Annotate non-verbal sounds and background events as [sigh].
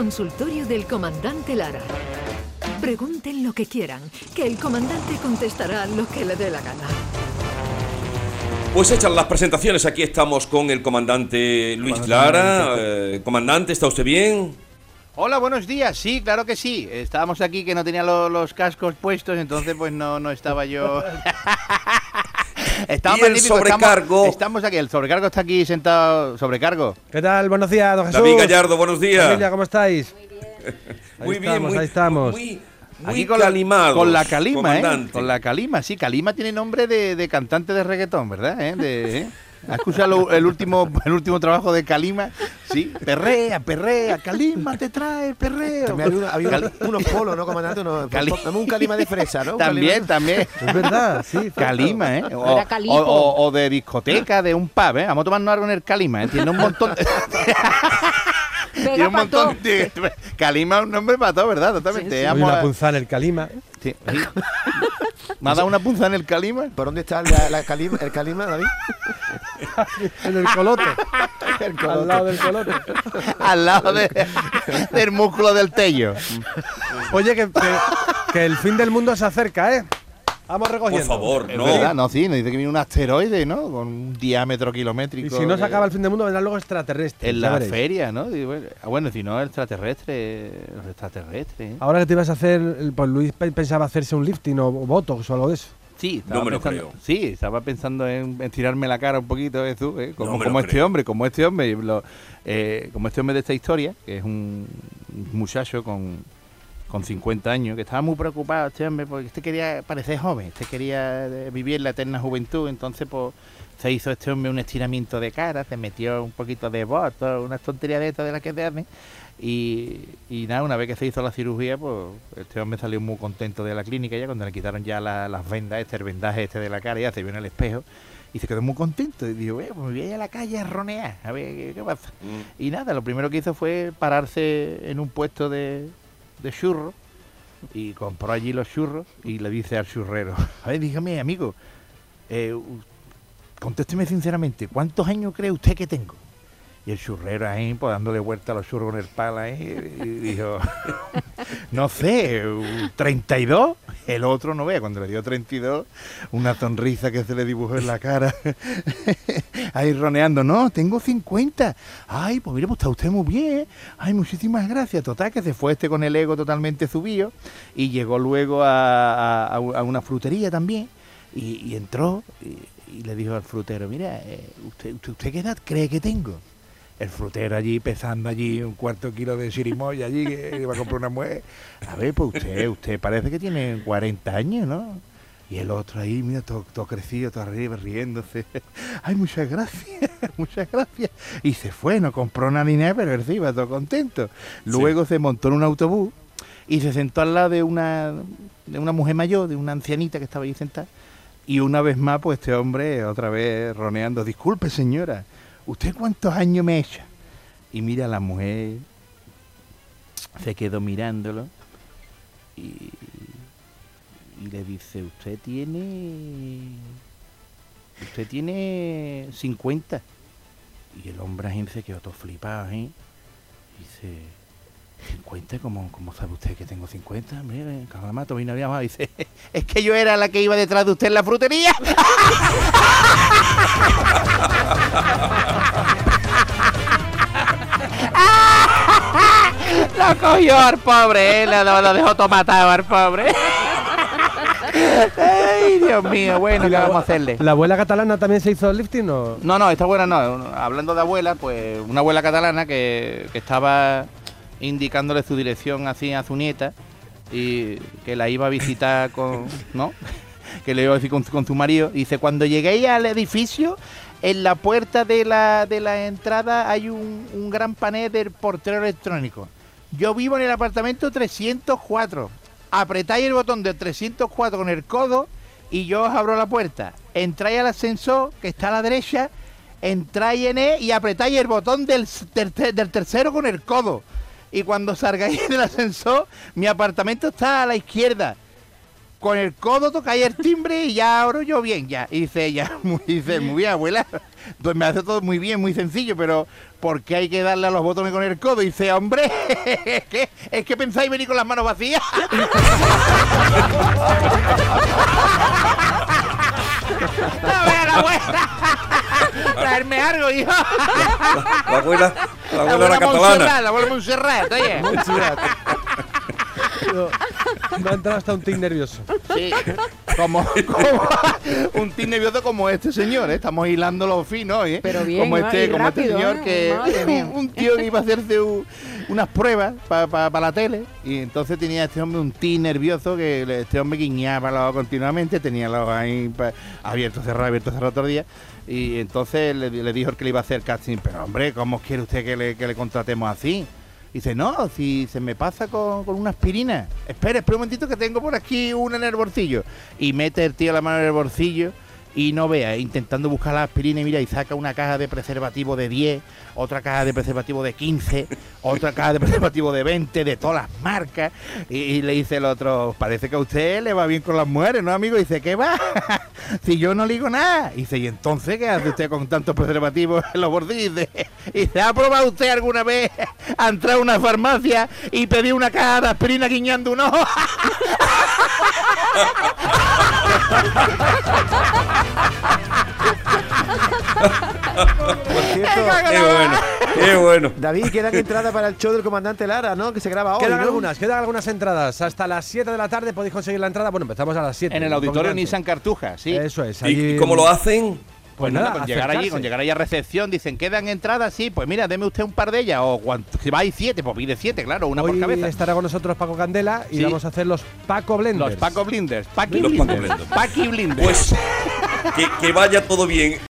consultorio del comandante Lara. Pregunten lo que quieran, que el comandante contestará lo que le dé la gana. Pues hechas las presentaciones, aquí estamos con el comandante Luis Lara. Eh, comandante, ¿está usted bien? Hola, buenos días. Sí, claro que sí. Estábamos aquí que no tenía lo- los cascos puestos, entonces pues no, no estaba yo. [laughs] Estaba Y el sobrecargo. Estamos, estamos aquí, el sobrecargo está aquí sentado. Sobrecargo. ¿Qué tal? Buenos días, don Jesús. David Gallardo, buenos días. Familia, ¿cómo estáis? Muy [laughs] Ahí bien, estamos, muy, ahí estamos. Muy, muy Aquí con la, calimados, con la calima, ¿eh? Con la calima, sí. Calima tiene nombre de, de cantante de reggaetón, ¿verdad? ¿Eh? De, ¿eh? ¿Has escuchado el último, el último trabajo de Calima? Sí. Perrea, perrea, Calima te trae perreo. También había, una- había Cali- unos polos, ¿no, comandante? Unos, Cali- dame un calima de fresa, ¿no? Un También, calima- también. Es verdad, sí. Calima, ¿eh? O, Era Calipo. o- o- o de discoteca, de un pub, ¿eh? Vamos a tomarnos algo en el Calima, ¿eh? Tiene un montón de... [laughs] Tiene un montón de... Calima es un nombre para todo, ¿verdad? Totalmente. Sí, Vamos una punzada en el calima. Sí, sí. ¿Me ha dado una punza en el Calima? ¿Por dónde está la, la calima, el calima, David? [laughs] En el colote. El al lado del colote. Al lado de- del músculo del tello. Oye, que, que- que el fin del mundo se acerca, ¿eh? Vamos Por recogiendo. favor, Es no. verdad, no, sí, nos dice que viene un asteroide, ¿no? Con un diámetro kilométrico. Y si no se acaba el fin del mundo, vendrán luego extraterrestres. En la veréis. feria, ¿no? Bueno, ah, bueno, si no, extraterrestre. Los extraterrestres. ¿eh? Ahora que te ibas a hacer, pues Luis pe- pensaba hacerse un lifting o botox o algo de eso. Sí, No me lo pensando, creo. Sí, estaba pensando en, en tirarme la cara un poquito, Jesús, ¿eh? como, No este creo. hombre, como este hombre, lo- eh, como este hombre de esta historia, que es un muchacho con, con 50 años, que estaba muy preocupado este hombre, porque este quería parecer joven, este quería eh, vivir la eterna juventud, entonces pues se hizo este hombre un estiramiento de cara, se metió un poquito de botox, unas tonterías de estas de las que se hacen, y, y nada, una vez que se hizo la cirugía, pues este hombre salió muy contento de la clínica ya cuando le quitaron ya la- las vendas, este, el vendaje este de la cara, ya se vio en el espejo y se quedó muy contento. Y dijo, eh, pues me voy a ir a la calle a ronear, a ver qué, qué pasa. Mm. Y nada, lo primero que hizo fue pararse en un puesto de, de churros y compró allí los churros y le dice al churrero, a ver, dígame, amigo, eh, contésteme sinceramente, ¿cuántos años cree usted que tengo? Y el churrero ahí, pues dándole vuelta a los churros con el palo ahí, dijo, [laughs] no sé, un 32. El otro no vea, cuando le dio 32, una sonrisa que se le dibujó en la cara, [laughs] ahí roneando, no, tengo 50. Ay, pues mire, pues está usted muy bien. Ay, muchísimas gracias. Total, que se fue este con el ego totalmente subido y llegó luego a, una frutería también y, entró y le dijo al frutero, mira, eh, usted, usted, ¿usted qué edad cree que tengo? El frutero allí pesando allí un cuarto kilo de chirimoya allí que iba a comprar una mujer. A ver, pues usted, usted parece que tiene 40 años, ¿no? Y el otro ahí, mira, todo, todo crecido, todo arriba, riéndose. [laughs] Ay, muchas gracias, [laughs] muchas gracias. Y se fue, no compró nada ni nada, pero iba todo contento. Luego se montó en un autobús y se sentó al lado de una, de una mujer mayor, de una ancianita que estaba ahí sentada. Y una vez más, pues este hombre, otra vez roneando, disculpe señora, ¿usted cuántos años me echa? Y mira, la mujer se quedó mirándolo y, y le dice, usted tiene... Usted tiene 50. Y el hombre se quedó todo flipado, ¿eh? Dice, 50, ¿cómo, cómo sabe usted que tengo 50? Mire, calamato, vino había más. Dice, [laughs] es que yo era la que iba detrás de usted en la frutería. [laughs] lo cogió al pobre, ¿eh? lo, lo dejó todo matado al pobre. [laughs] Ay, Dios mío, bueno, ¿qué vamos a hacerle? ¿La abuela catalana también se hizo lifting o...? No, no, esta abuela no. Hablando de abuela, pues una abuela catalana que, que estaba indicándole su dirección así a su nieta y que la iba a visitar [laughs] con, ¿no? Que le iba a decir con, con su marido. Dice, cuando lleguéis al edificio, en la puerta de la, de la entrada hay un, un gran panel del portero electrónico. Yo vivo en el apartamento 304. Apretáis el botón del 304 con el codo y yo os abro la puerta. Entráis al ascensor que está a la derecha, entráis en él y apretáis el botón del, ter- del tercero con el codo. Y cuando salgáis del ascensor, mi apartamento está a la izquierda. con el codo tocáis el timbre y ya ahora yo bien, ya. Y dice ella, [laughs] muy, dice, muy bien, abuela. Pues me hace todo muy bien, muy sencillo, pero ¿por qué hay que darle a los botones con el codo? Y dice, hombre, es que, es que pensáis venir con las manos vacías. [laughs] No abuela. [laughs] Traerme algo, hijo. La abuela, la La abuela era Montserrat, catalana. la abuela Montserrat, oye. Me ha entrado hasta un tic nervioso. Sí, como, [laughs] como un tío nervioso como este señor, ¿eh? estamos hilando los finos, ¿eh? Pero bien, como este, como este señor ¿eh? que un, [laughs] un tío que iba a hacerse un- unas pruebas para la tele y entonces tenía este hombre un tío nervioso que este hombre guiñaba continuamente, tenía los ahí pa- abiertos, cerrados, abiertos, cerrados todo el día. Y entonces le, le dijo el que le iba a hacer casting, pero hombre, ¿cómo quiere usted que le, que le contratemos así? Dice, no, si se me pasa con, con una aspirina. Espera, espera un momentito que tengo por aquí una en el bolsillo. Y mete el tío la mano en el bolsillo y no vea, intentando buscar la aspirina y mira, y saca una caja de preservativo de 10, otra caja de preservativo de 15, [laughs] otra caja de preservativo de 20, de todas las marcas. Y, y le dice el otro, parece que a usted le va bien con las mujeres, ¿no, amigo? Y dice, ¿qué va? Si yo no le digo nada. Dice, ¿y entonces qué hace usted con tantos preservativos en los bolsillos? Y dice, ¿y se ha probado usted alguna vez a entrar a una farmacia y pedir una caja de aspirina guiñando un ojo? [laughs] Por cierto, Qué bueno, qué bueno. David, quedan [laughs] entradas para el show del comandante Lara, ¿no? Que se graba hoy. Quedan ¿no? algunas, quedan algunas entradas. Hasta las 7 de la tarde podéis conseguir la entrada. Bueno, empezamos a las 7. En el auditorio. Nissan Cartuja, sí. Eso es. ¿Y, allí- y cómo lo hacen? Pues Pues nada, nada, con llegar allí, con llegar allí a recepción, dicen, ¿quedan entradas? Sí, pues mira, deme usted un par de ellas, o cuanto, si vais siete, pues pide siete, claro, una Hoy por cabeza. estará con nosotros Paco Candela y Sí. vamos a hacer los Paco Blenders. Los Paco Blinders, Paco Blinders. Paki Blinders. Pues que, que vaya todo bien.